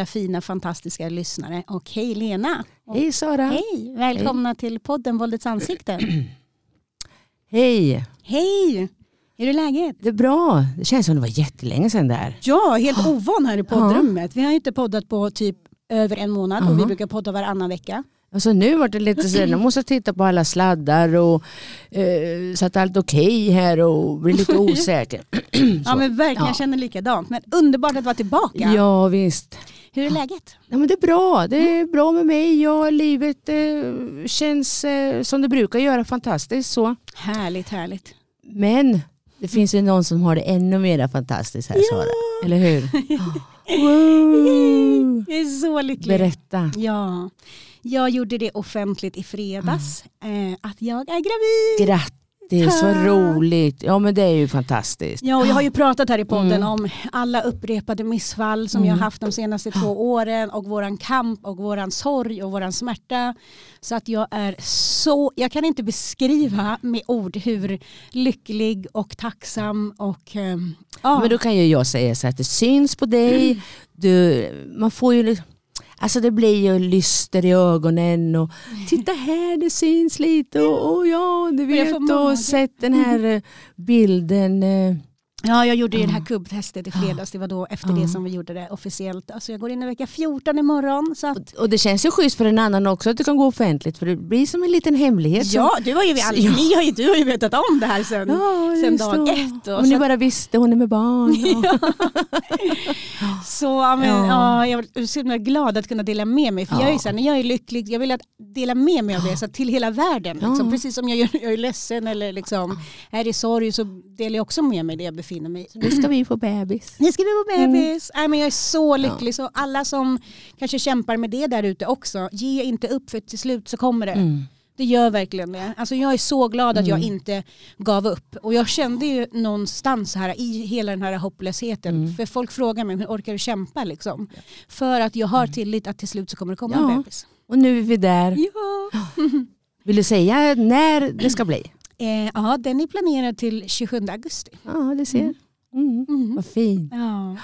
alla fina fantastiska lyssnare. Och hej Lena! Hej Sara! Hej! Välkomna till podden Våldets ansikten. Hej! Hej! Hur är läget? Det är bra. Det känns som det var jättelänge sedan där. Ja, helt ovan här i poddrummet. Vi har inte poddat på typ över en månad och vi brukar podda varannan vecka. Alltså nu var det lite så jag måste titta på alla sladdar och eh, så att allt är okej okay här och blir lite osäker. ja men verkligen, jag känner likadant. Men underbart att vara tillbaka. Ja visst. Hur är läget? Ja, men det är bra. Det är bra med mig. Ja, livet eh, känns eh, som det brukar göra. Fantastiskt så. Härligt, härligt. Men det finns ju någon som har det ännu mer fantastiskt här Ja. Sara. Eller hur? Yay! Jag är så lycklig. Berätta. Ja, jag gjorde det offentligt i fredags. Eh, att jag är gravid. Grattis, vad roligt. Ja men det är ju fantastiskt. Ja, och jag har ju pratat här i podden Mm. om alla upprepade missfall som Mm. jag har haft de senaste två åren och våran kamp och våran sorg och våran smärta. Så att jag är så, jag kan inte beskriva med ord hur lycklig och tacksam och ehm, ja. Men då kan ju jag säga så att det syns på dig. Du, man får ju, alltså det blir ju lyster i ögonen och titta här det syns lite och, och ja du vet och sett den här eh, bilden. Ja, jag gjorde ju det här kubbtestet i fredags. Det var då efter Ja. det som vi gjorde det officiellt. Alltså jag går in i vecka 14 imorgon. Så att, Och, det känns ju schysst för en annan också att det kan gå offentligt för det blir som en liten hemlighet. som- ja, du har ju, all, Ja. ni har ju, du har ju vetat om det här sen, Ja, sen dag det. ett. Och Om ni så, bara visste, hon är med barn. Ja. så men, Ja. ja. jag är så himla glad att kunna dela med mig. För jag är så här, när jag är lycklig, jag vill att dela med mig av det så att till hela världen. Liksom. Precis som jag, gör, jag är ledsen eller liksom, är i sorg så delar jag också med mig det jag befinner mig i. Nu ska vi få bebis. Nu ska vi få Mm. bebis. Nej, men jag är så lycklig. Så alla som kanske kämpar med det där ute också, ge inte upp för till slut så kommer det. Mm. Det gör verkligen det. Alltså jag är så glad att jag Mm. inte gav upp. Och jag kände ju någonstans här i hela den här hopplösheten. Mm. För folk frågar mig, hur orkar du kämpa liksom? För att jag har tillit att till slut så kommer det komma en Ja. bebis. Och nu är vi där. Ja. Vill du säga när det ska bli? Eh, ja, den är planerad till 27 augusti. Ja, du ser. Mm. Mm. Vad fint. Ja.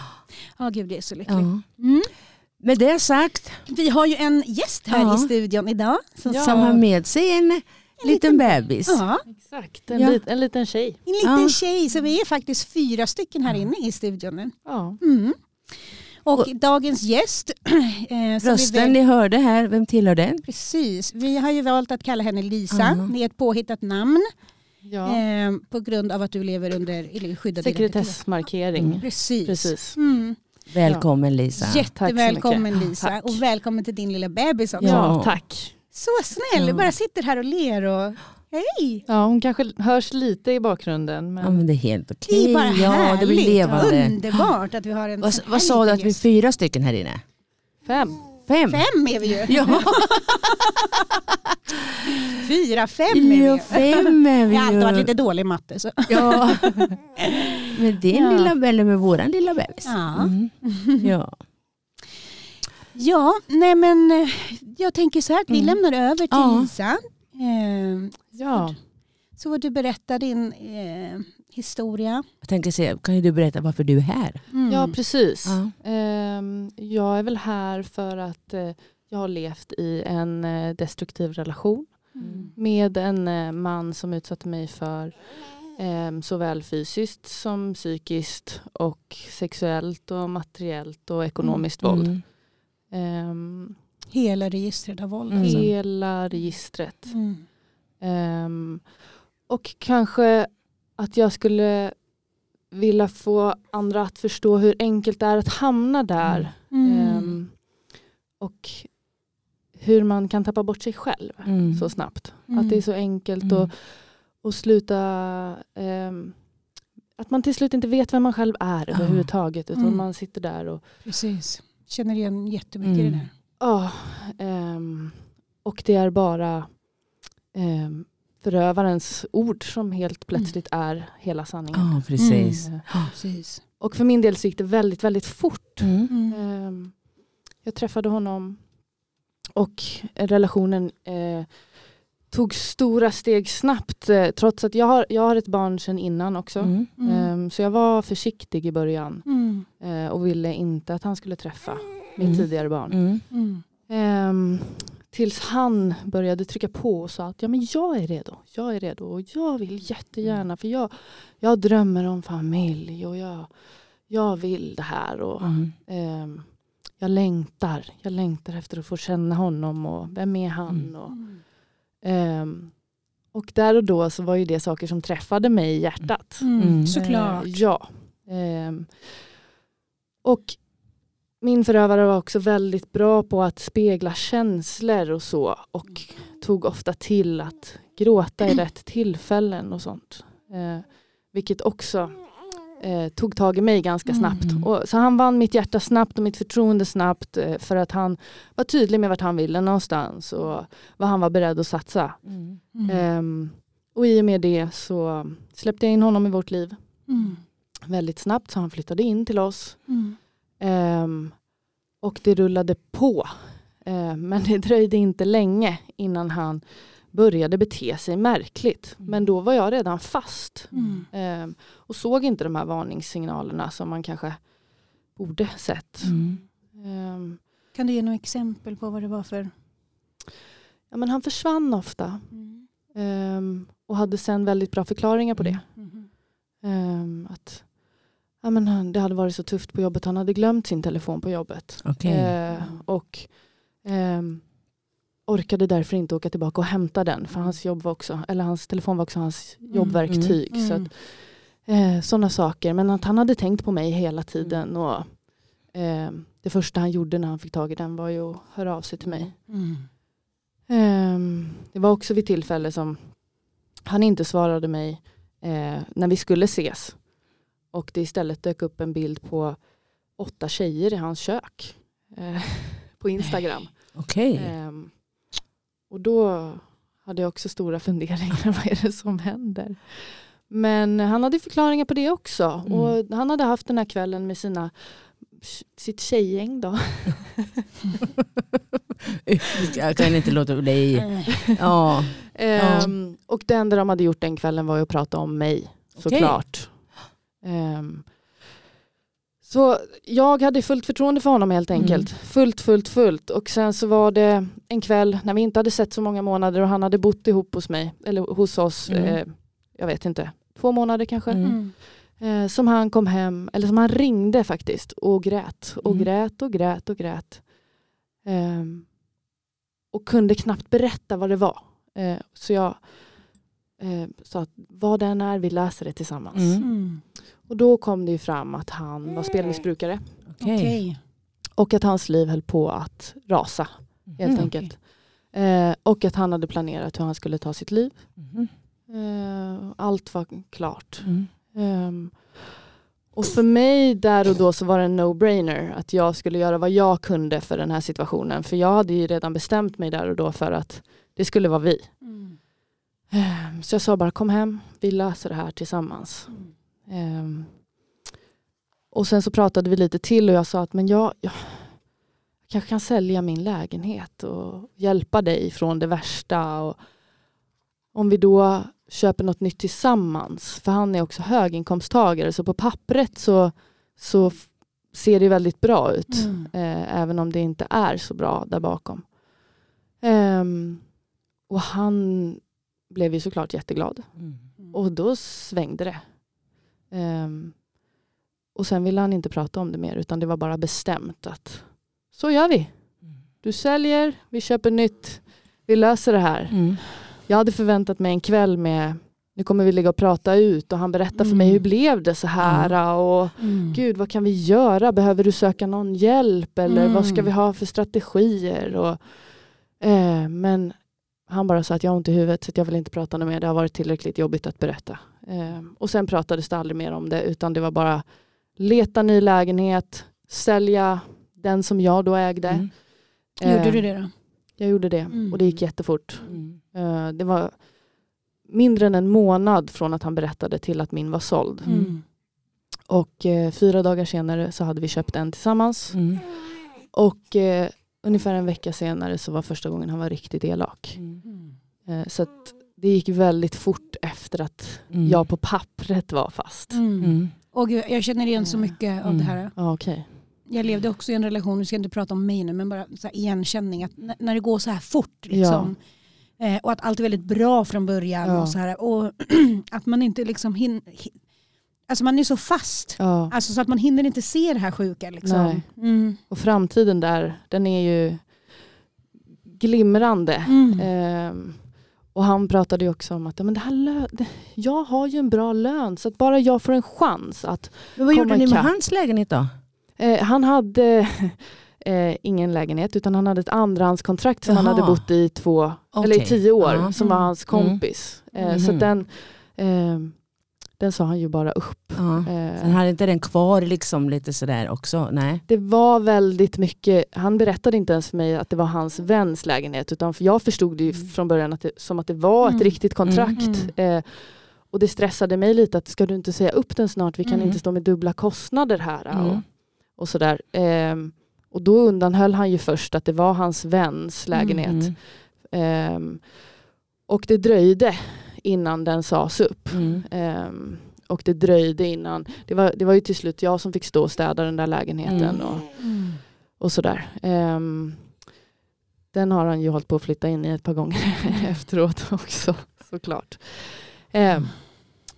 ja, gud jag är så lycklig. Ja. Mm. Med det sagt, Vi har ju en gäst här Ja. i studion idag. Som Ja. som har med sig en, liten bebis. Ja, Exakt, en, Ja. lit, en liten tjej. en liten Ja. tjej. Så vi är faktiskt fyra stycken här inne i studion nu. Ja. Mm. Och dagens gäst. Eh, som vi Rösten väl- ni hörde här, vem tillhör den? Precis, vi har ju valt att kalla henne Lisa. Det är ett påhittat namn Ja. eh, på grund av att du lever under skyddad. Sekretessmarkering. Precis. Precis. Mm. Välkommen Lisa. Jättevälkommen. Lisa Tack. och välkommen till din lilla bebis också. Ja, Ja. tack. Så snäll, Ja. bara sitter här och ler och hej. Ja, hon kanske hörs lite i bakgrunden. Men... Ja, men det är helt Det okej. är bara ja, härligt det blir levande. underbart att vi har en Vad, sån här vad sa du att vi är gäst. fyra stycken här inne? Fem. Fem? Fem är vi ju. Ja, Fyra, fem är vi ja ju. fem är vi Jag har alltid varit ju. lite dålig i matte. Så. Ja. Med din Ja. lilla, eller med våran lilla bebis. Ja. Mm. Ja. Ja, nej men eh, jag tänker så här att vi Mm. lämnar över till Ja. Lisa. Eh, Ja. så du berätta din eh, historia. Jag tänker se, kan ju du berätta varför du är här? Mm. ja, precis. Ja. Ehm, jag är väl här för att eh, jag har levt i en eh, destruktiv relation Mm. med en eh, man som utsatte mig för ehm, såväl fysiskt som psykiskt och sexuellt och materiellt och ekonomiskt våld. Mm. Hela registret av våld. Mm. Alltså. Hela registret. Mm. Ehm, och kanske att jag skulle vilja få andra att förstå hur enkelt det är att hamna där. Mm. Ehm, och hur man kan tappa bort sig själv Mm. så snabbt. Mm. Att det är så enkelt Mm. att, att sluta ehm, att man till slut inte vet vem man själv är Ja. överhuvudtaget utan Mm. man sitter där och Precis. Känner igen jättemycket i Mm. det där. Ja, ehm, och det är bara ehm, förövarens ord som helt plötsligt är hela sanningen. Ja, precis. Eh, Precis. Och för min del så gick det väldigt, väldigt fort. Mm. Mm. Ehm, jag träffade honom och relationen eh, tog stora steg snabbt eh, trots att jag har, jag har ett barn sedan innan också. Mm. Mm. Ehm, så jag var försiktig i början Mm. eh, och ville inte att han skulle träffa mitt Mm. tidigare barn. Mm. Mm. Ehm, tills han började trycka på och sa att ja, men jag är redo. Jag är redo och jag vill jättegärna för jag, jag drömmer om familj och jag, jag vill det här. Och, Mm. ehm, jag längtar. Jag längtar efter att få känna honom och vem är han? Mm. Och, Mm. ehm, och där och då så var ju det saker som träffade mig i hjärtat. Mm. Mm. Såklart. Eh, ja. Ehm, och min förövare var också väldigt bra på att spegla känslor och så. Och tog ofta till att gråta i rätt tillfällen och sånt. Eh, vilket också eh, tog tag i mig ganska Mm. snabbt. Och, så han vann mitt hjärta snabbt och mitt förtroende snabbt. Eh, för att han var tydlig med vart han ville någonstans. Och vad han var beredd att satsa. Mm. Mm. Ehm, och i och med det så släppte jag in honom i vårt liv Mm. väldigt snabbt så han flyttade in till oss. Mm. Ehm, och det rullade på. Ehm, men det dröjde inte länge innan han började bete sig märkligt. Mm. Men då var jag redan fast. Mm. Ehm, och såg inte de här varningssignalerna som man kanske borde sett. Mm. Ehm, Kan du ge några exempel på vad det var för? ja, men han försvann ofta. Mm. ehm, och hade sen väldigt bra förklaringar på det. Mhm. Ehm, att ja, men han, det hade varit så tufft på jobbet. Han hade glömt sin telefon på jobbet. Okej. Eh, och ehm, orkade därför inte åka tillbaka och hämta den. För hans, jobb var också, eller hans telefon var också hans jobbverktyg. Mm. Så att, eh, sådana saker. Men att han hade tänkt på mig hela tiden. Och, ehm, det första han gjorde när han fick tag i den var ju att höra av sig till mig. Mm. Ehm, det var också vid tillfälle som han inte svarade mig eh, när vi skulle ses. Och det istället dök upp en bild på åtta tjejer i hans kök. Eh, på Instagram. Okej. Ehm, och då hade jag också stora funderingar. Vad är det som händer? Men han hade förklaringar på det också. Mm. Och han hade haft den här kvällen med sina sitt tjejgäng då. Jag kan inte låta. Eh, Ja. Ehm, och det enda de hade gjort den kvällen var att prata om mig. Såklart. Ehm, så jag hade fullt förtroende för honom helt enkelt. Fullt, fullt, fullt. Och sen så var det en kväll när vi inte hade sett så många månader och han hade bott ihop hos mig, eller hos oss, Mm. eh, jag vet inte, två månader kanske. Mm. mm. Eh, som han kom hem, eller som han ringde faktiskt och grät och Mm. grät och grät och grät. Ehm, och kunde knappt berätta vad det var. Eh, så jag eh, sa att vad den är, vi läser det tillsammans. Mm. Mm. Och då kom det ju fram att han var spelmissbrukare Okej. Okej. och att hans liv höll på att rasa helt Mm. enkelt. Eh, och att han hade planerat hur han skulle ta sitt liv. Mhm. Eh, allt var klart. Mm. Ehm, och för mig där och då så var det en no-brainer att jag skulle göra vad jag kunde för den här situationen. För jag hade ju redan bestämt mig där och då för att det skulle vara vi. Mm. Ehm, så jag sa bara kom hem, vi löser det här tillsammans. Ehm, och sen så pratade vi lite till och jag sa att men jag, jag kanske kan sälja min lägenhet och hjälpa dig från det värsta. Och om vi då köper något nytt tillsammans, för han är också höginkomsttagare så på pappret så, så ser det väldigt bra ut. Mm. Eh, även om det inte är så bra där bakom. Ehm, och han blev ju såklart jätteglad. Mm. Och då svängde det. Ehm, och sen ville han inte prata om det mer utan det var bara bestämt att så gör vi. Du säljer, vi köper nytt, vi löser det här. Mm. Jag hade förväntat mig en kväll med nu kommer vi ligga och prata ut och han berättar för mig Mm. hur blev det så här och Mm. gud vad kan vi göra, behöver du söka någon hjälp eller vad ska Mm. vi ha för strategier och, eh, men han bara sa att jag har ont i huvudet så jag vill inte prata mer, det har varit tillräckligt jobbigt att berätta. Eh, och sen pratades det aldrig mer om det utan det var bara leta ny lägenhet, sälja den som jag då ägde. Mm. Gjorde du det då? Jag gjorde det Mm. och det gick jättefort. Mm. Eh, det var mindre än en månad från att han berättade till att min var såld. Mm. Och eh, fyra dagar senare så hade vi köpt en tillsammans. Mm. Och eh, ungefär en vecka senare så var första gången han var riktigt elak. Mm. Mm. Eh, så att det gick väldigt fort efter att Mm. jag på pappret var fast. Mm. Mm. Och jag känner igen så mycket av Mm. det här. Ja, okej. jag levde också i en relation, vi ska inte prata om mig nu, men bara så här igenkänning. Att när det går så här fort liksom, eh, och att allt är väldigt bra från början Ja. och så här, och att man inte liksom hin, hi- Alltså man är så fast. Ja. Alltså så att man hinner inte se det här sjuka. Liksom. Nej. Mm. Och framtiden där, den är ju glimrande. Mm. Ehm, och han pratade ju också om att men det här lö- jag har ju en bra lön så att bara jag får en chans att Men vad komma gjorde ni med hans lägenhet då? Eh, han hade eh, ingen lägenhet utan han hade ett andrahandskontrakt som han Jaha. hade bott i två eller i tio år Ja. som var Mm. hans kompis. Eh, så Mhm. att den, eh, den sa han ju bara upp. Ja. Eh, Sen hade inte den kvar liksom lite sådär också? Nej. det var väldigt mycket, han berättade inte ens för mig att det var hans väns lägenhet utan för jag förstod det ju Mm. från början att det, som att det var ett Mm. riktigt kontrakt. Eh, och det stressade mig lite att ska du inte säga upp den snart, vi kan Mm. inte stå med dubbla kostnader här. Mm. Och, och sådär. Ehm, och då undanhöll han ju först att det var hans väns lägenhet. Mm. Ehm, och det dröjde innan den sades upp. Mm. Ehm, och det dröjde innan, det var, det var ju till slut jag som fick stå och städa den där lägenheten. Mm. Och, Mm. och sådär. Ehm, den har han ju hållit på att flytta in i ett par gånger efteråt också såklart. Ehm,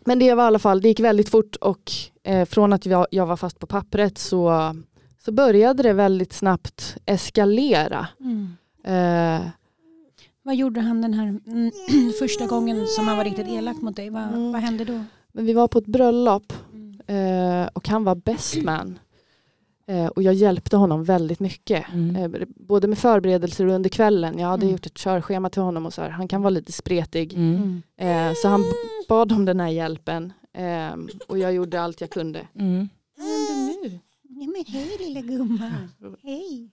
men det var i alla fall, det gick väldigt fort och eh, från att jag, jag var fast på pappret så, så började det väldigt snabbt eskalera. Mm. Eh, Vad gjorde han den här mm, första gången som han var riktigt elak mot dig? Vad, Mm. vad hände då? men vi var på ett bröllop Mm. eh, och han var best man. Eh, och jag hjälpte honom väldigt mycket. Mm. Eh, både med förberedelser och under kvällen. Jag hade Mm. gjort ett körschema till honom och så här. Han kan vara lite spretig. Mm. Eh, så han bad om den här hjälpen. Eh, och jag gjorde allt jag kunde. Mm. Vad hände nu? Ja, men hej lilla gumman. Hej.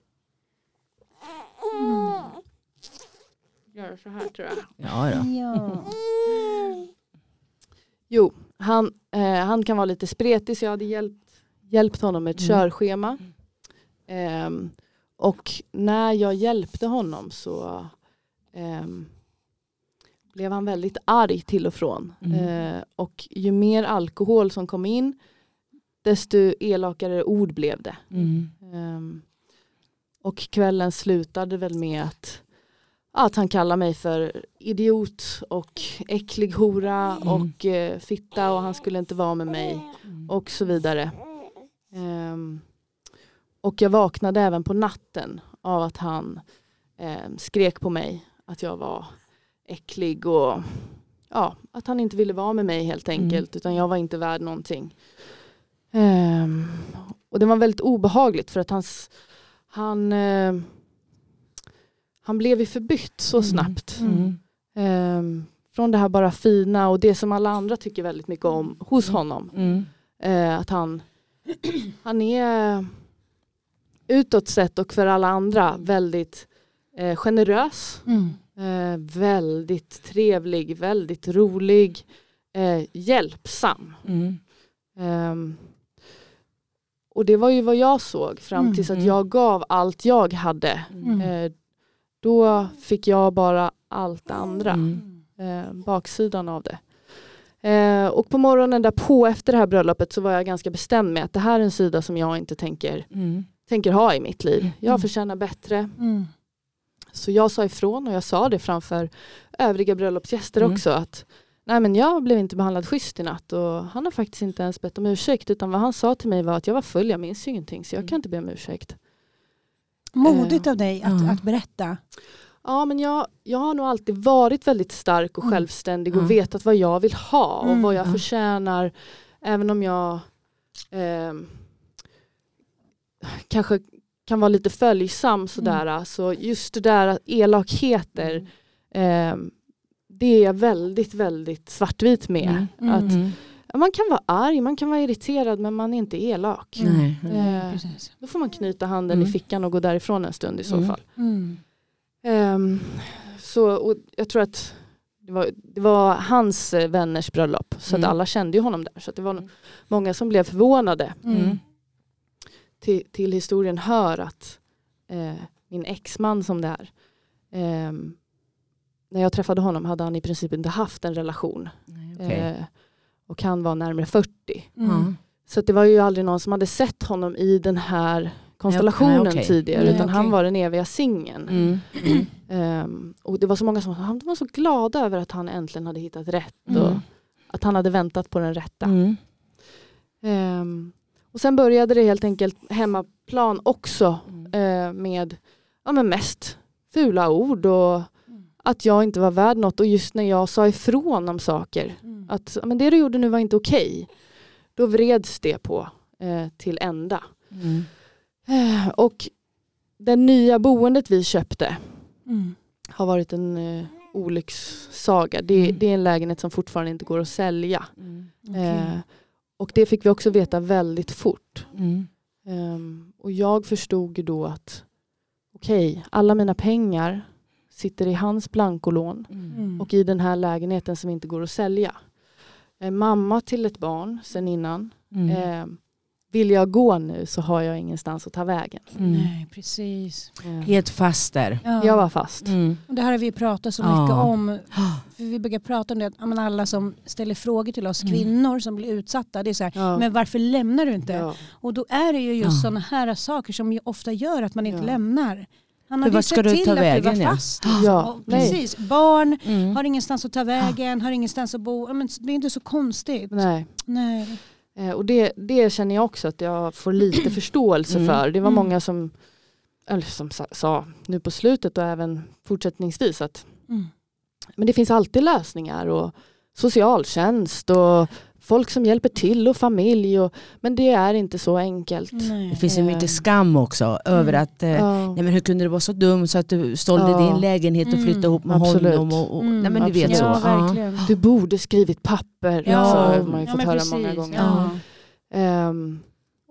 Gör så här tror jag. Ja då. Ja. Jo, han, eh, han kan vara lite spretig så jag hade hjälpt, hjälpt honom med ett Mm. körschema. Ehm, och när jag hjälpte honom så ehm, blev han väldigt arg till och från. Mm. Eh, och ju mer alkohol som kom in desto elakare ord blev det. Mm. Ehm, och kvällen slutade väl med att, att han kallar mig för idiot och äcklig hora Mm. och eh, fitta och han skulle inte vara med mig Mm. och så vidare. Ehm, och jag vaknade även på natten av att han ehm, skrek på mig att jag var äcklig och ja, att han inte ville vara med mig helt Mm. enkelt utan jag var inte värd någonting. Ehm, och det var väldigt obehagligt för att hans, han, eh, han blev ju förbytt så Mm. snabbt. Ehm, från det här bara fina och det som alla andra tycker väldigt mycket om hos honom. Eh, att han, han är utåt sett och för alla andra väldigt eh, generös. Mm. Eh, väldigt trevlig, väldigt rolig, eh, hjälpsam. Mm. Ehm, och det var ju vad jag såg fram Mm, tills att mm. jag gav allt jag hade. Då fick jag bara allt andra, Mm. eh, baksidan av det. Eh, och på morgonen därpå efter det här bröllopet så var jag ganska bestämd med att det här är en sida som jag inte tänker, Mm. tänker ha i mitt liv. Mm. Jag förtjänar bättre. Mm. Så jag sa ifrån och jag sa det framför övriga bröllopsgäster Mm. också att nej men jag blev inte behandlad schysst i natt och han har faktiskt inte ens bett om ursäkt utan vad han sa till mig var att jag var full, jag minns ju ingenting så jag kan inte be om ursäkt. Modigt av dig att, Ja. att berätta. Ja men jag, jag har nog alltid varit väldigt stark och Mm. självständig och Ja. vetat vad jag vill ha och Mm. vad jag Ja. förtjänar även om jag ehm, kanske kan vara lite följsam sådär. Så just det där elakheter ehm, det är jag väldigt väldigt svartvit med. Mm. Mm. Att, Mm. Man kan vara arg, man kan vara irriterad men man är inte elak. Mm. Nej. Eh, Precis. Då får man knyta handen Mm. i fickan och gå därifrån en stund i så Mm. fall. Mm. Ehm, så, och jag tror att det var, det var hans eh, vänners bröllop så Mm. att alla kände ju honom där. Så att det var Mm. många som blev förvånade. Mm. Till, till historien hör att eh, min exman som det är, ehm, när jag träffade honom hade han i princip inte haft en relation. Nej, okej. Eh, och han var närmare 40. Mm. Så att det var ju aldrig någon som hade sett honom i den här konstellationen Nej, okej. tidigare Nej, utan han okej. var den eviga singeln. Mm. Ehm, och det var så många som han var så glada över att han äntligen hade hittat rätt och Mm. att han hade väntat på den rätta. Mm. Ehm, och sen började det helt enkelt hemmaplan också Mm. eh, med ja, men mest fula ord och att jag inte var värd något och just när jag sa ifrån om saker Mm. att men det du gjorde nu var inte okej. Då vreds det på eh, till ända. Mm. Eh, och det nya boendet vi köpte Mm. har varit en eh, olyckssaga. Det, Mm. det är en lägenhet som fortfarande inte går att sälja. Mm. Okej. Eh, och det fick vi också veta väldigt fort. Mm. Ehm, och jag förstod då att okej, alla mina pengar sitter i hans blankolån Mm. Mm. och i den här lägenheten som inte går att sälja. Jag är mamma till ett barn sen innan. Mm. Ehm, vill jag gå nu så har jag ingenstans att ta vägen. Mm. Nej, precis. Ehm, Helt fast där. Ja. jag var fast. Mm. Och det här har vi pratat så Ja. mycket om. För vi brukar prata om det, att ja, alla som ställer frågor till oss Mm. kvinnor som blir utsatta, det är så här, Ja. men varför lämnar du inte? Ja. Och då är det ju just Ja. sådana här saker som ju ofta gör att man inte Ja. lämnar. Han hade sett du till ta att vägen, du ja? var fast. Ja, nej. precis, barn Mm. har ingenstans att ta vägen, har ingenstans att bo. Ja, Men det är inte så konstigt. Nej. Nej. Eh, och det, det känner jag också att jag får lite förståelse Mm. för. Det var Mm. många som, eller som sa, sa nu på slutet och även fortsättningsvis att Mm. men det finns alltid lösningar och socialtjänst och folk som hjälper till och familj. Och, men det är inte så enkelt. Nej. Det finns ju Eh. mycket skam också över Mm. att eh, Ja. Nej men hur kunde du vara så dum så att du sålde Ja. din lägenhet och flyttade ihop med Absolut. honom? Och, och, Mm, nej men vet absolut. så. Ja. Du borde skrivit papper. Ja, så har man ju fått höra precis. många gånger. Ja. Ehm,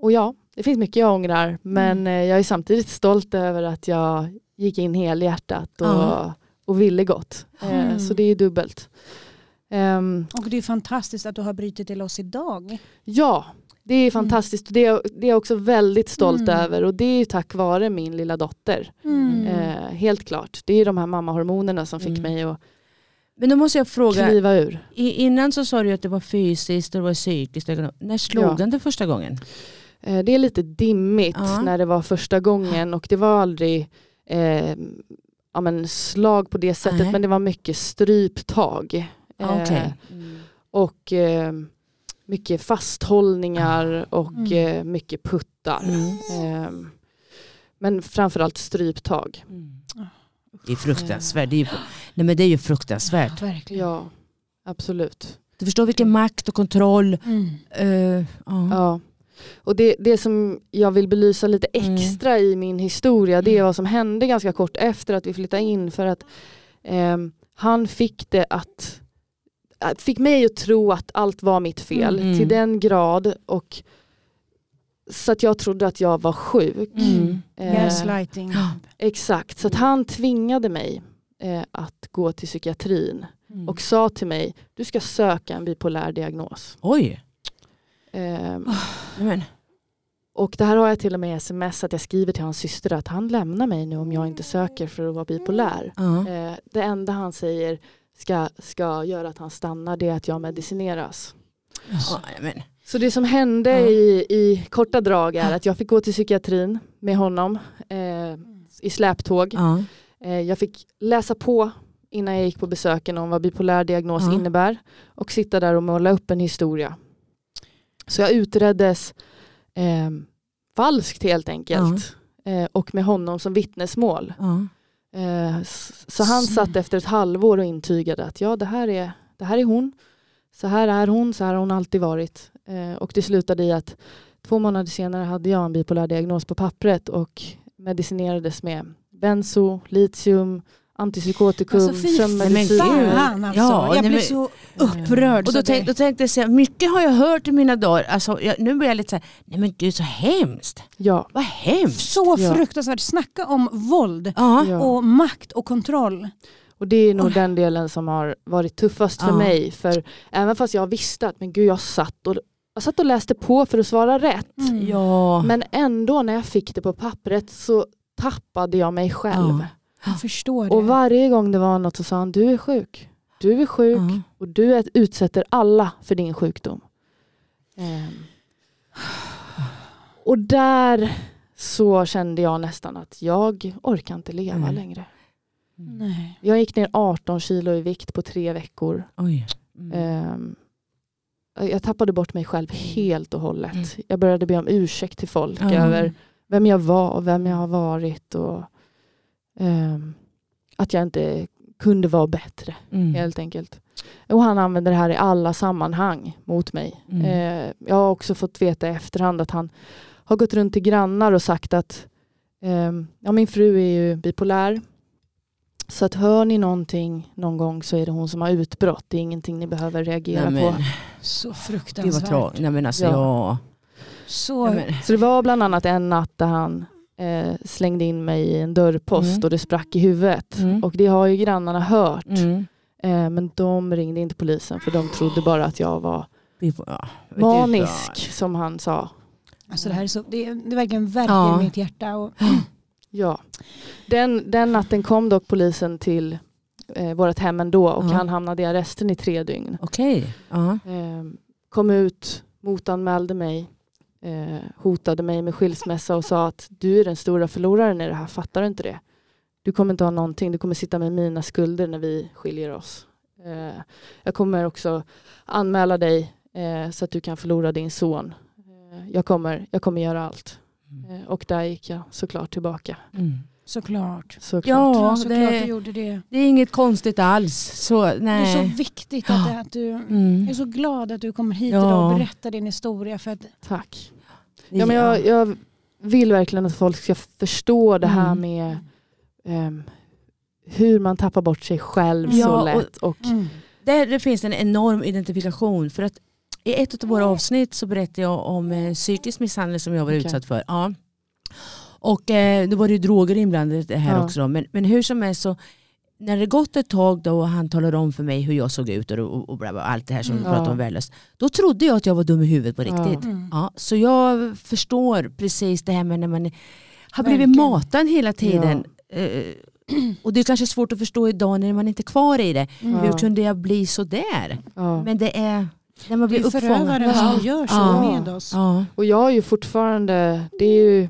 och ja, det finns mycket jag ångrar. Men Mm. eh, jag är samtidigt stolt över att jag gick in helhjärtat och, och ville gott. Eh, Mm. Så det är dubbelt. Ehm, Och det är fantastiskt att du har brutit till oss idag. ja, det är fantastiskt. Det, är, det är jag också väldigt stolt Mm. över. Och det är ju tack vare min lilla dotter. Mm. Eh, helt klart. Det är de här mammahormonerna som fick Mm. mig att Men då måste jag fråga, kliva ur. innan så sa du att det var fysiskt och det var psykiskt. När slog Ja. den det första gången? Eh, Det är lite dimmigt Ja. när det var första gången och det var aldrig eh, ja, men slag på det sättet Nej. men det var mycket stryptag. Ah, Eh. Och eh, mycket fasthållningar och Mm. eh, mycket puttar. Mm. Eh, men framförallt stryptag. Mm. Det är fruktansvärt. Det är, ju, nej men det är ju fruktansvärt. verkligen. Ja, absolut. Du förstår vilken makt och kontroll. Mm. eh, ja. Ja. Och det, det som jag vill belysa lite Mm. extra i min historia det är vad som hände ganska kort efter att vi flyttade in för att ehm, han fick det att- fick mig att tro att allt var mitt fel Mm. till den grad och så att jag trodde att jag var sjuk. Mm. Eh, Gaslighting. exakt, så att han tvingade mig eh, att gå till psykiatrin Mm. och sa till mig du ska söka en bipolär diagnos. Oj. Men. Och det här har jag till och med i sms att jag skriver till hans syster att han lämnar mig nu om jag inte söker för att vara bipolär. Ja. Eh, det enda han säger ska, ska göra att han stannar det är att jag medicineras. Ja, men. Så det som hände i, i korta drag är att jag fick gå till psykiatrin med honom eh, i släptåg. Ja. Eh, jag fick läsa på innan jag gick på besöken om vad bipolär diagnos Ja. innebär och sitta där och måla upp en historia. Så jag utreddes eh, falskt helt enkelt eh, och med honom som vittnesmål. Eh, så han satt efter ett halvår och intygade att ja det här är, det här är hon, så här är hon, så här har hon alltid varit. Eh, och det slutade i att två månader senare hade jag en bipolär diagnos på pappret och medicinerades med benzo, litium, antipsykotikum, Alltså sömnmedicin. fan alltså. Ja, jag blir så upprörd. Och då, tänk, då tänkte jag säga, mycket har jag hört i mina dagar. Alltså, jag, nu blir jag lite så här, nej men gud så hemskt. Ja, Vad hemskt. så Ja. fruktansvärt. Snacka om våld Ja. och makt och kontroll. Och det är nog den delen som har varit tuffast för Ja. mig. För även fast jag visste att men gud, jag, satt och, jag satt och läste på för att svara rätt. Mm. Ja. Men ändå när jag fick det på pappret så tappade jag mig själv. Ja. Jag förstår det. Och varje gång det var något så sa han du är sjuk. Du är sjuk Ja. och du är, utsätter alla för din sjukdom. Ehm. Och där så kände jag nästan att jag orkar inte leva Mm. längre. Nej. Jag gick ner 18 kilo i vikt på tre veckor. Oj. Mm. Ehm, jag tappade bort mig själv helt och hållet. Mm. Jag började be om ursäkt till folk över vem jag var och vem jag har varit. Och, ehm, att jag inte kunde vara bättre Mm. helt enkelt. Och han använder det här i alla sammanhang mot mig. Mm. Eh, jag har också fått veta i efterhand att han har gått runt till grannar och sagt att ehm, ja, min fru är ju bipolär. Så att hör ni någonting någon gång så är det hon som har utbrott. Det är ingenting ni behöver reagera Nej, på. Så det var fruktansvärt. tråkigt. Nej men alltså Ja. ja. Så, Nej, men, Så det var bland annat en natt där han eh, slängde in mig i en dörrpost Mm. och det sprack i huvudet. Mm. Och det har ju grannarna hört. mm. Eh, men de ringde inte polisen för de trodde bara att jag var ja, du manisk som han sa. alltså det här är så, det, det verkligen värker Ja. mitt hjärta. Och, Ja. Den, den natten kom dock polisen till eh, vårt hem ändå och Ja. han hamnade i arresten i tre dygn. Okej. Ja. Eh, kom ut, motanmälde mig, eh, hotade mig med skilsmässa och sa att du är den stora förloraren i det här, fattar du inte det? Du kommer inte ha någonting, du kommer sitta med mina skulder när vi skiljer oss. Eh, jag kommer också anmäla dig eh, så att du kan förlora din son. Eh, jag, kommer, jag kommer göra allt. Eh, och där gick jag såklart tillbaka. Mm. Såklart. Såklart. Ja, Ja, såklart det- du gjorde det. Det är inget konstigt alls. Så, Det är nej. så viktigt att, att du... Mm. Jag är så glad att du kommer hit Ja. idag och berättar din historia. För att, Tack. Ja, men jag, jag vill verkligen att folk ska förstå det här Mm. med ehm, hur man tappar bort sig själv Ja, så och- lätt. Och, mm. Där det finns en enorm identifikation. För att I ett av våra avsnitt så berättade jag om eh, psykisk misshandel som jag var Okej. utsatt för. Ja. Och eh, då var det ju droger inblandade här Ja. också. Då. Men, men hur som helst så när det gått ett tag då och han talade om för mig hur jag såg ut och, och, och bla, allt det här som Mm. vi pratade Ja. om värdelöst. Då trodde jag att jag var dum i huvudet på Ja. riktigt. Mm. Ja, så jag förstår precis det här med när man har blivit Verkligen. matad hela tiden. Eh, och det är kanske svårt att förstå idag när man inte är kvar i det. Mm. Hur kunde jag bli så där? ja. Men det är när man Det blir är förövaren uppfångad. som gör så Ja. med oss. Ja. och jag är ju fortfarande, det är ju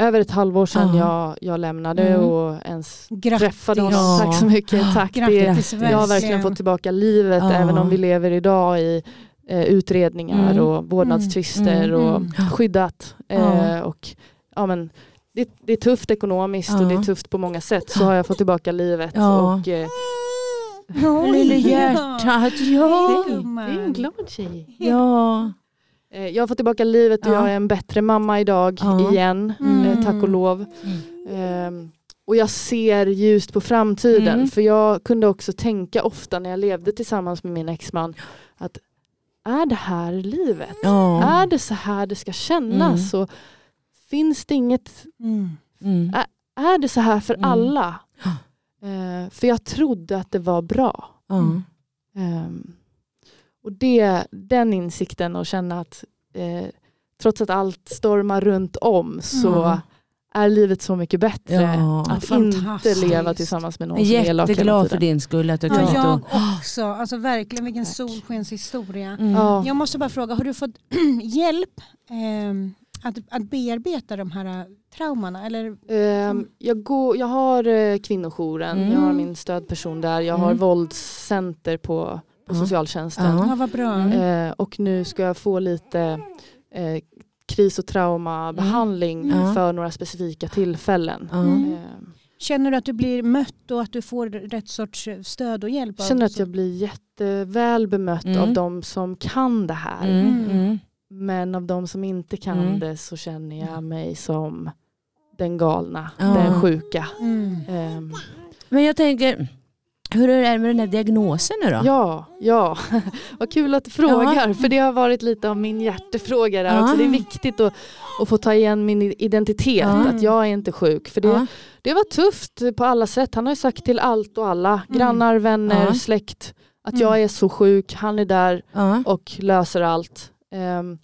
över ett halvår sedan Ja. jag, jag lämnade Mm. och ens Grattis. träffade honom. Ja. Tack så mycket. Tack. Det, Grattis jag har verkligen fått tillbaka livet Ja. även om vi lever idag i eh, utredningar Mm. och vårdnadstvister Mm. och Mm. skyddat. Eh, och, ja, men, det, det är tufft ekonomiskt och det är tufft på många sätt. Så har jag fått tillbaka livet. Ja. Och, eh, Lille hjärtat, ja. det är en glad tjej. ja. Eh, jag har fått tillbaka livet och Ja. jag är en bättre mamma idag Ja. igen. Mm. Eh, tack och lov. Ehm, och jag ser ljust på framtiden. Mm. För jag kunde också tänka ofta när jag levde tillsammans med min exman att är det här livet? Ja. Är det så här det ska kännas? Mm. Så finns det inget, Mm. Mm. är det så här för Mm. alla? Eh, för jag trodde att det var bra. Ja. Och det, den insikten och känna att eh, trots att allt stormar runt om så Mm. är livet så mycket bättre. Ja. Att inte leva tillsammans med någon som är är elak hela jätteglad för tiden. din skull att du Ja, jag och- också. Alltså verkligen vilken Tack. solskenshistoria. Mm. Ja. Jag måste bara fråga, har du fått hjälp ehm, att, att bearbeta de här äh, traumorna? Eller? Ehm, jag, går, jag har eh, kvinnojouren, Mm. jag har min stödperson där, jag har Mm. våldscenter på, på Ja. socialtjänsten. Ja. Vad bra. Mm. Eh, och nu ska jag få lite eh, kris och traumabehandling Mm. För några specifika tillfällen. Mm. Känner du att du blir mött och att du får rätt sorts stöd och hjälp? av- känner att jag blir jätteväl bemött Mm. av de som kan det här. Mm. Mm. Men av de som inte kan Mm. det så känner jag mig som den galna, Ja. den sjuka. Mm. Ehm, Men jag tänker, hur är det med den här diagnosen nu då? Ja, ja. Vad kul att du frågar. För det har varit lite av min hjärtefråga där Ja. också. Det är viktigt att, att få ta igen min identitet. Ja. Att jag är inte sjuk. För det, Ja. det var tufft på alla sätt. Han har ju sagt till allt och alla. Grannar, vänner, Ja. släkt. Att Mm. jag är så sjuk. Han är där Ja. och löser allt. Ehm,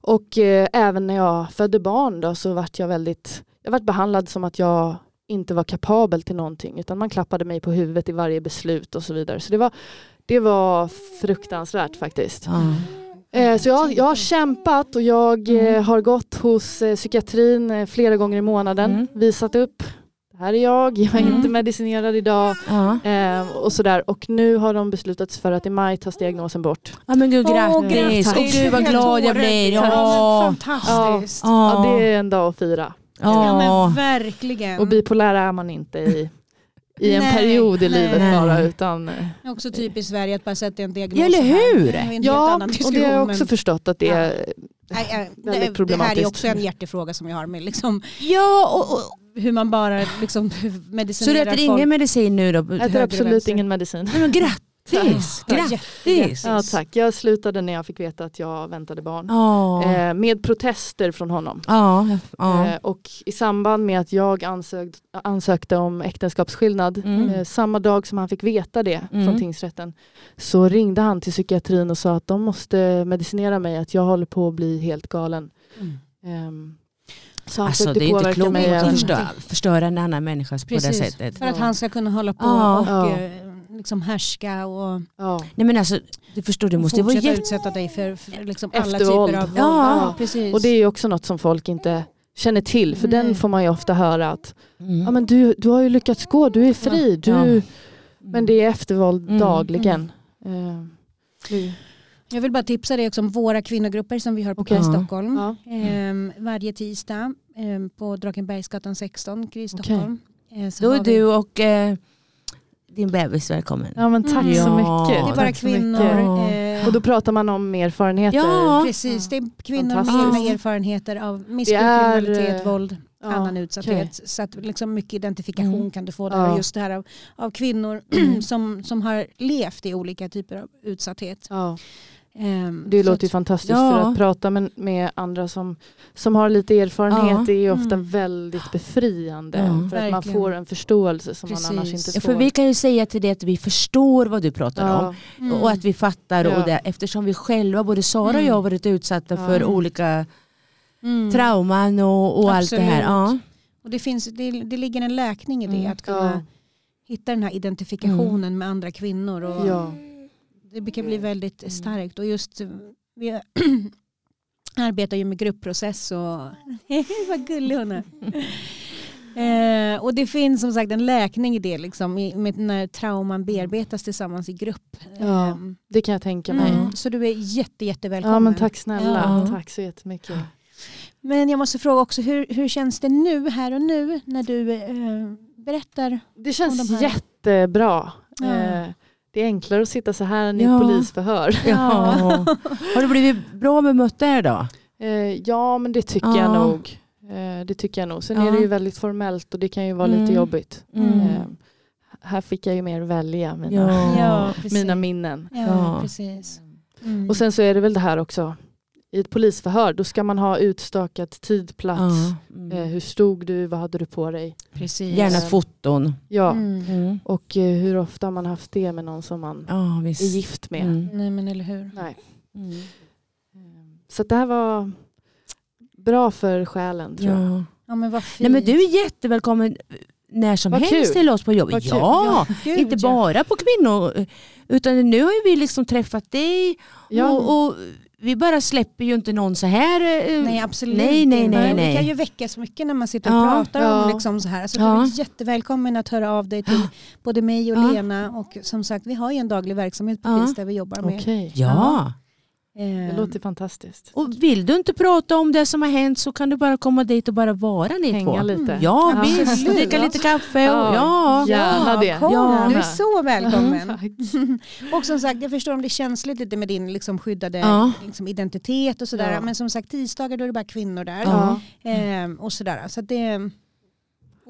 och eh, även när jag födde barn då, så vart jag väldigt jag vart behandlad som att jag inte var kapabel till någonting utan man klappade mig på huvudet i varje beslut och så vidare. Så det var, det var fruktansvärt faktiskt. Ja. Eh, så jag, jag har kämpat och jag eh, har gått hos eh, psykiatrin eh, flera gånger i månaden. Mm. Visat upp. Det här är jag, jag är Mm. inte medicinerad idag. Ja. Eh, och sådär. Och nu har de beslutat sig för att i maj tas diagnosen bort. ja men gud grattis. grattis. Och gud vad glad jag blir. Ja, fantastiskt. Ja, Ja. det är en dag att fira. Ja, men Ja. verkligen. Och bipolär är man inte i, i en Nej, period i nej. livet Nej. bara. Utan, eh, Det är också typiskt i Sverige att bara sätta en diagnos. Ja, eller så här. hur? Det är en helt ja, annan och det har jag också men- förstått att det Ja. är väldigt det, det här är problematiskt. också en hjärtefråga som jag har med liksom, Ja, och, och, hur man bara liksom, hur så du medicinerar äter folk. ingen medicin nu då? Jag äter absolut vänster. ingen medicin. Nej men grattis. Grattis. Ja, tack. Jag slutade när jag fick veta att jag väntade barn. Eh, med protester från honom. Ja, ja. Eh, och i samband med att jag ansökt, ansökte om äktenskapsskillnad, Mm. eh, samma dag som han fick veta det Mm. från tingsrätten, så ringde han till psykiatrin och sa att de måste medicinera mig, att jag håller på att bli helt galen. Mm. Ehm, så han Alltså det är inte klokt att förstöra, förstöra en annan människa på det sättet. för att han ska kunna hålla på Ja. och Ja. Liksom härska och Ja. Nej men alltså, du förstår, det måste ju vara jätte... utsätta dig för, för liksom alla typer av våld. Ja. Ja, precis. Och det är ju också något som folk inte känner till, för Nej. den får man ju ofta höra att Mm. ja, men du, du har ju lyckats gå, du är fri, du, Ja. men det är eftervåld Mm. dagligen. Det- Jag vill bara tipsa dig också om våra kvinnogrupper som vi har på Ja. Stockholm. ja. Ehm, varje tisdag ehm, på Drakenbergsgatan 16, KRIS Okej. Stockholm. Eh, så Då är vi- du och eh, din bebis välkommen. ja men tack Mm. så mycket. Det är bara kvinnor. Och då pratar man om erfarenheter. Ja. Precis, det är kvinnor med erfarenheter av missbruk, kriminalitet, våld, Ja, annan utsatthet. okej. Så att liksom mycket identifikation Mm. kan du få där. Ja. Just det här av, av kvinnor som, som har levt i olika typer av utsatthet. Ja, Ehm, det så låter ju fantastiskt Ja. för att prata med, med andra som, som har lite erfarenhet Ja. det är ju ofta Mm. väldigt befriande. Ja. För att man Verkligen. får en förståelse som Precis. man annars inte får. för vi kan ju säga till dig att vi förstår vad du pratar om. Mm. Och att vi fattar Ja. och det, eftersom vi själva, både Sara och Mm. jag har varit utsatta Ja. för olika Mm. trauman och, och allt det här. Ja. Och det, finns, det, det ligger en läkning i det, Mm. att kunna Ja. hitta den här identifikationen med andra kvinnor. Och Ja. Det kan bli väldigt starkt. Och just vi arbetar ju med gruppprocess och vad gullig hon är. Eh, och det finns som sagt en läkning i det, liksom, i, med när trauman bearbetas tillsammans i grupp. Ja, Eh, Det kan jag tänka mig. mm, så du är jätte, jättevälkommen. Ja men tack snälla. Ja. Tack så jättemycket. Men jag måste fråga också, hur, hur känns det nu, här och nu, när du eh, berättar? Det känns Och de här- jättebra. Ja. Eh, det är enklare att sitta så här än i Ja. ett polisförhör. Ja. Har du blivit bra bemött där då? Eh, ja men det tycker Ja. jag nog. Eh, det tycker jag nog. Sen Ja. är det ju väldigt formellt och det kan ju vara Mm. lite jobbigt. Mm. Eh, här fick jag ju mer välja mina, mina minnen. Ja, Ja. precis. Mm. Och sen så är det väl det här också. I ett polisförhör då ska man ha utstakat tid, plats. Ja. Eh, Mm. hur stod du? Vad hade du på dig? precis. Gärna foton. Ja. Mm. Mm. Och eh, hur ofta har man haft det med någon som man Ja, visst. är gift med? Mm. Nej men eller hur. Nej. Mm. Eh, Så det här var bra för själen tror jag. Ja. Ja men vad fint. Nej, men du är jättevälkommen när som Vad helst kul. till oss på jobbet. Ja, Gud, inte ja. bara på kvinnor. Utan nu har ju vi liksom träffat dig Ja. och, och vi bara släpper ju inte någon så här. eh, Nej absolut Nej, nej, inte. nej, Det nej. kan ju väcka så mycket när man sitter och Ja, pratar ja. om liksom så här. Så Ja. du är jättevälkommen att höra av dig till både mig och Ja. Lena. Och som sagt vi har ju en daglig verksamhet på Ja. Där vi jobbar med. Okej. Ja, Det låter fantastiskt. och vill du inte prata om det som har hänt så kan du bara komma dit och bara vara ni Hänga två. lite. Mm. Ja, Ja, visst. Dricka lite kaffe. Och, Ja. ja. Gärna det. Kom, Ja. Du är så välkommen. Och som sagt, jag förstår om det är känsligt lite med din liksom, skyddade Ja. liksom, identitet och sådär. Ja. Men som sagt, tisdagar då är det bara kvinnor där. Ja. Ehm, och sådär. Så att det,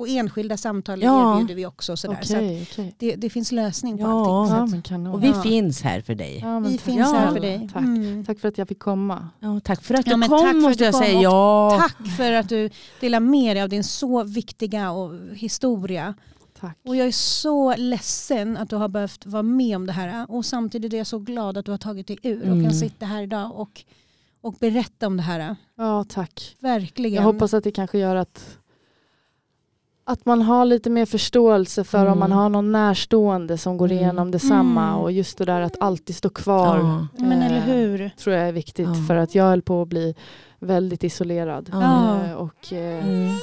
och enskilda samtal Ja. erbjuder vi också. och Sådär. Så att Okej, okej. det, det finns lösning på Ja. allting. Så Ja. Och vi Ja. finns här för dig. Vi finns Ja. här för dig. Tack. Mm. Tack för att jag fick komma. Ja, tack för att du kom tack för att måste du jag säga. och Ja. Tack för att du delar med dig av din så viktiga och historia. Tack. Och jag är så ledsen att du har behövt vara med om det här. Och samtidigt är jag så glad att du har tagit dig ur och Mm. kan sitta här idag och, och berätta om det här. Ja, tack. Verkligen. Jag hoppas att det kanske gör att att man har lite mer förståelse för Mm. om man har någon närstående som går Mm. igenom detsamma Mm. och just det där att alltid stå kvar Ja. Men Eh, eller hur. tror jag är viktigt Ja. för att jag höll på att bli väldigt isolerad. Ja. Eh, Och, eh, Mm.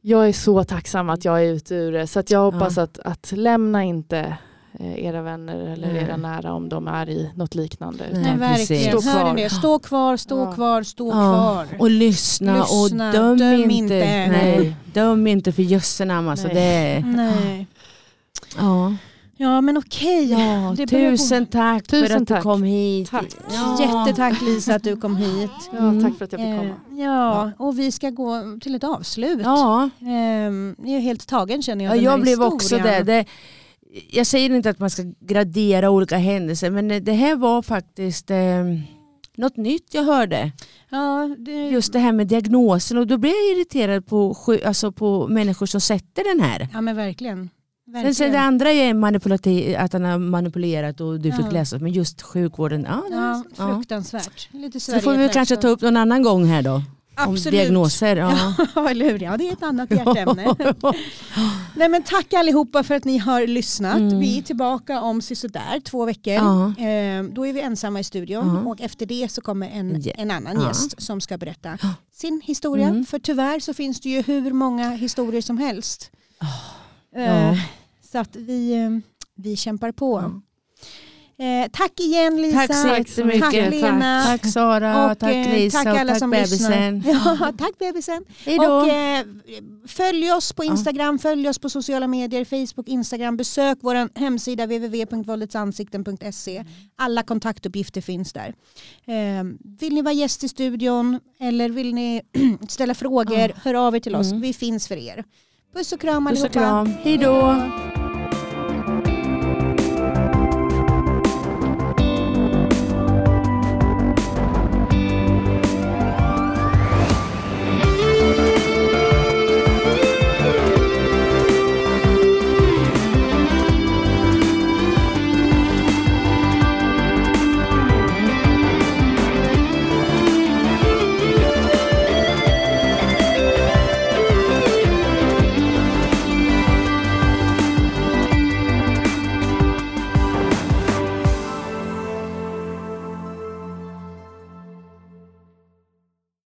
jag är så tacksam att jag är ute ur det så att jag hoppas Ja. att, att lämna inte eh, era vänner eller era nära om de är i något liknande. Nej. Verkligen. Stå Hör kvar. ni det? Stå kvar, stå Ja. kvar, stå Ja. kvar. Och lyssna, Lyssna, och döm, döm inte. inte. Nej, döm inte för jösse namn. Alltså Nej. det, Nej. ja. Ja men okej. Ja, tusen tack för Tusen att du tack. kom hit. Tack. Ja. Jättetack Lisa att du kom hit. Ja, Mm. Tack för att jag fick Eh, komma. Ja, och vi ska gå till ett avslut. Ja, Ehm, jag är helt tagen känner jag. ja jag blev också historien. det. det. Jag säger inte att man ska gradera olika händelser men det här var faktiskt eh, något nytt jag hörde. Ja, det, Just det här med diagnosen och då blev jag irriterad på, alltså på människor som sätter den här. ja men verkligen. Sen verkligen. det andra är att han har manipulerat och du fick Ja. läsa men just sjukvården, ja, Ja, ja. fruktansvärt. Lite Så får vi kanske ta upp någon annan gång här då. Om Absolut. diagnoser. Ja. Ja, eller hur? Ja, det är ett annat hjärteämne. Nej, men tack allihopa för att ni har lyssnat. Mm. Vi är tillbaka om sisådär två veckor. Ja. Eh, då är vi ensamma i studion Ja. och efter det så kommer en, en annan gäst som ska berätta sin historia. Mm. För tyvärr så finns det ju hur många historier som helst. Eh, Ja. Så att vi, eh, vi kämpar på. Eh, tack igen Lisa. Tack så jättemycket. Tack Lena. Tack Sara, Och, tack eh, Lisa tack och alla tack som bebisen. lyssnar. Ja, tack bebisen. Hej då. Och, eh, följ oss på Instagram, följ oss på sociala medier, Facebook, Instagram. Besök vår hemsida www.våldetsansikten.se. Alla kontaktuppgifter finns där. Eh, vill ni vara gäst i studion eller vill ni ställa frågor, hör av er till oss. Mm. Vi finns för er. Puss och kram Puss och allihopa. kram. Hej då.